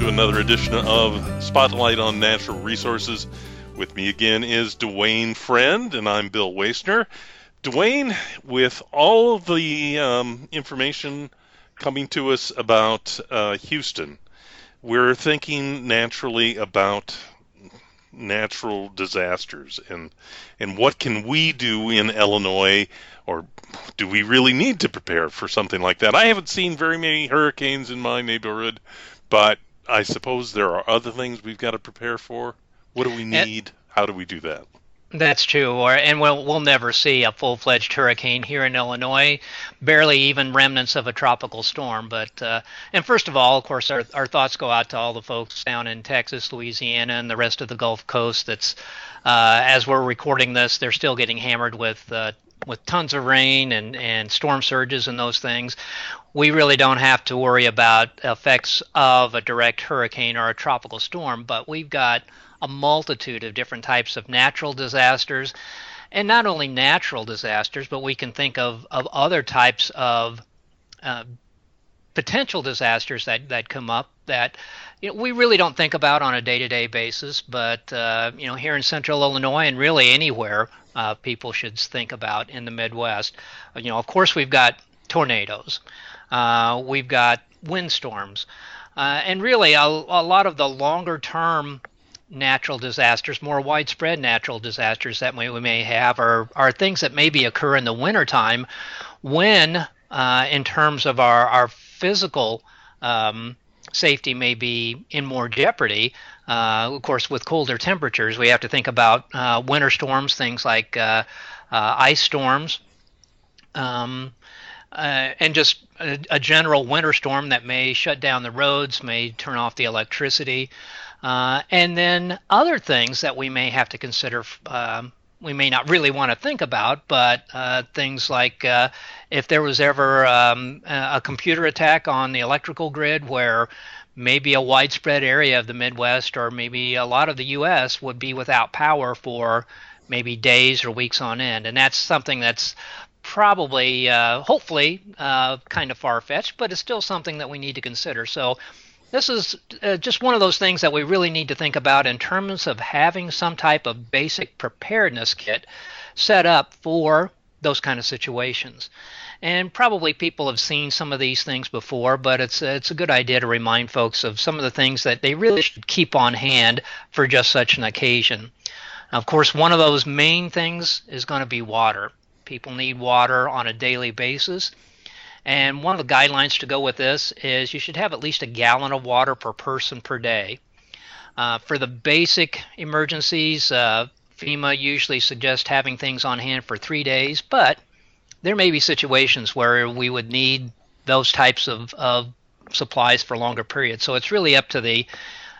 to another edition of Spotlight on Natural Resources. With me again is Duane Friend, and I'm Bill Wastner. Duane, with all of the um, information coming to us about uh, Houston, we're thinking naturally about natural disasters and and what can we do in Illinois or do we really need to prepare for something like that? I haven't seen very many hurricanes in my neighborhood, but I suppose there are other things we've got to prepare for. What do we need? And, How do we do that? That's true, or and we'll we'll never see a full-fledged hurricane here in Illinois, barely even remnants of a tropical storm. But uh, and first of all, of course, our our thoughts go out to all the folks down in Texas, Louisiana, and the rest of the Gulf Coast. That's uh, as we're recording this, they're still getting hammered with uh, with tons of rain and, and storm surges and those things, we really don't have to worry about effects of a direct hurricane or a tropical storm. But we've got a multitude of different types of natural disasters. And not only natural disasters, but we can think of, of other types of uh, potential disasters that, that come up that you know, we really don't think about on a day-to-day basis, but uh, you know, here in Central Illinois and really anywhere, uh, people should think about in the Midwest. You know, of course, we've got tornadoes, uh, we've got windstorms, uh, and really a, a lot of the longer-term natural disasters, more widespread natural disasters that we, we may have, are are things that maybe occur in the wintertime when, uh, in terms of our our physical um, safety may be in more jeopardy. Uh, of course, with colder temperatures, we have to think about uh, winter storms, things like uh, uh ice storms, um, uh, and just a, a, general winter storm that may shut down the roads, may turn off the electricity, uh, and then other things that we may have to consider. Um, we may not really want to think about, but things like if there was ever um, a computer attack on the electrical grid where maybe a widespread area of the Midwest or maybe a lot of the U.S. would be without power for maybe days or weeks on end. And that's something that's probably, uh, hopefully, uh, kind of far fetched, but it's still something that we need to consider. So, this is uh, just one of those things that we really need to think about in terms of having some type of basic preparedness kit set up for those kind of situations. And probably people have seen some of these things before, but it's it's a good idea to remind folks of some of the things that they really should keep on hand for just such an occasion. Now, of course, one of those main things is going to be water. People need water on a daily basis. And one of the guidelines to go with this is you should have at least a gallon of water per person per day. Uh, for the basic emergencies, uh, FEMA usually suggests having things on hand for three days, but there may be situations where we would need those types of, of supplies for longer periods. So it's really up to the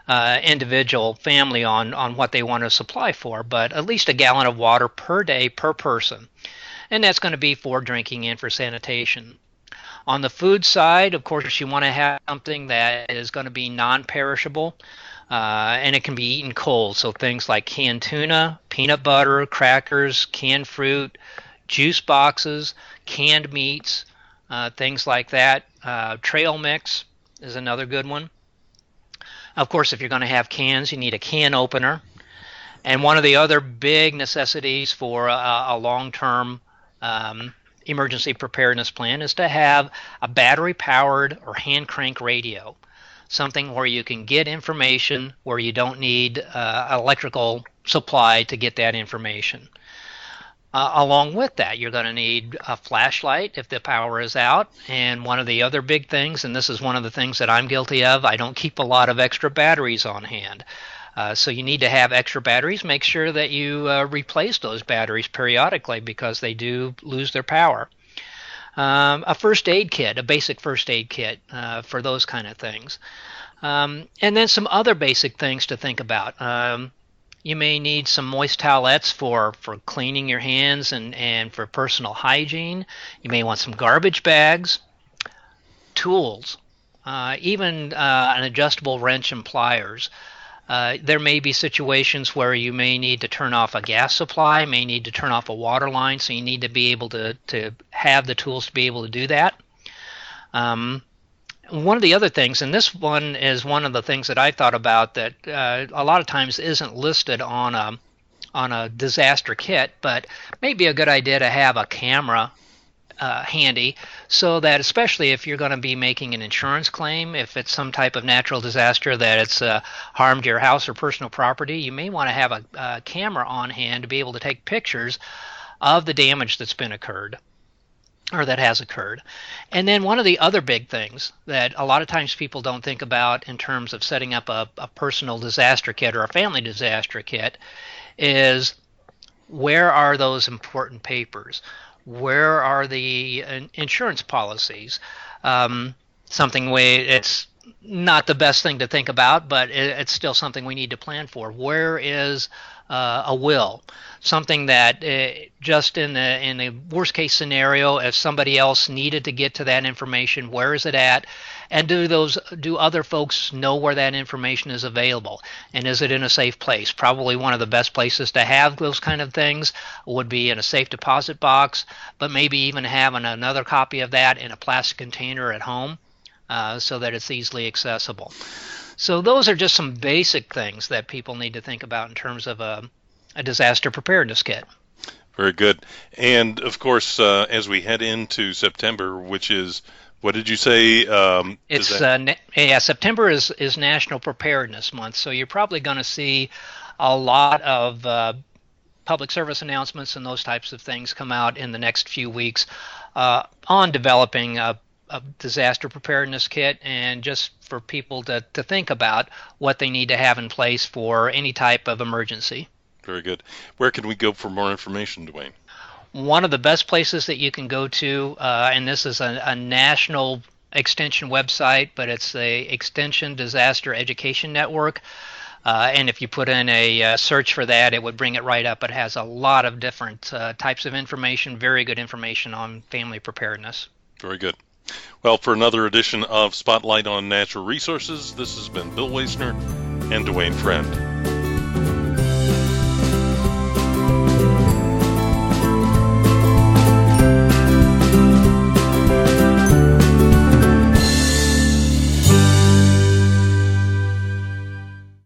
uh, individual family on, on what they want to supply for, but at least a gallon of water per day per person. And that's going to be for drinking and for sanitation. On the food side, of course, you want to have something that is going to be non perishable. Uh, and it can be eaten cold. So things like canned tuna, peanut butter, crackers, canned fruit, juice boxes, canned meats, uh, things like that. Uh, trail mix is another good one. Of course, if you're going to have cans, you need a can opener. And one of the other big necessities for a, a long term um, emergency preparedness plan is to have a battery powered or hand crank radio. Something where you can get information where you don't need uh, electrical supply to get that information. Uh, along with that, you're going to need a flashlight if the power is out. And one of the other big things, and this is one of the things that I'm guilty of, I don't keep a lot of extra batteries on hand. Uh, so you need to have extra batteries. Make sure that you uh, replace those batteries periodically because they do lose their power. Um, a first aid kit, a basic first aid kit uh, for those kind of things. Um, and then some other basic things to think about. Um, you may need some moist towelettes for, for cleaning your hands and, and for personal hygiene. You may want some garbage bags, tools, uh, even uh, an adjustable wrench and pliers. Uh, there may be situations where you may need to turn off a gas supply, may need to turn off a water line, so you need to be able to, to have the tools to be able to do that. Um, one of the other things, and this one is one of the things that I thought about that uh, a lot of times isn't listed on a on a disaster kit, but maybe a good idea to have a camera uh, handy so that especially if you're going to be making an insurance claim if it's some type of natural disaster that it's uh, harmed your house or personal property you may want to have a, a camera on hand to be able to take pictures of the damage that's been occurred or that has occurred. And then one of the other big things that a lot of times people don't think about in terms of setting up a, a personal disaster kit or a family disaster kit is where are those important papers? Where are the insurance policies? Um, something we it's not the best thing to think about, but it, it's still something we need to plan for. Where is uh, a will? Something that uh, just in the in the worst case scenario, if somebody else needed to get to that information, where is it at? And do those do other folks know where that information is available? And is it in a safe place? Probably one of the best places to have those kind of things would be in a safe deposit box, but maybe even having another copy of that in a plastic container at home uh, so that it's easily accessible. So those are just some basic things that people need to think about in terms of a, a disaster preparedness kit. Very good. And of course, uh, as we head into September, which is what did you say? Um, it's that... uh, yeah. September is is National Preparedness Month, so you're probably going to see a lot of uh, public service announcements and those types of things come out in the next few weeks uh, on developing a, a, disaster preparedness kit and just for people to, to think about what they need to have in place for any type of emergency. Very good. Where can we go for more information, Duane? one of the best places that you can go to, uh, and this is a, a, national extension website, but it's the Extension Disaster Education Network. Uh, and if you put in a uh, search for that, it would bring it right up. It has a lot of different uh, types of information, very good information on family preparedness. Very good. Well, for another edition of Spotlight on Natural Resources, this has been Bill Wasner and Duane Friend.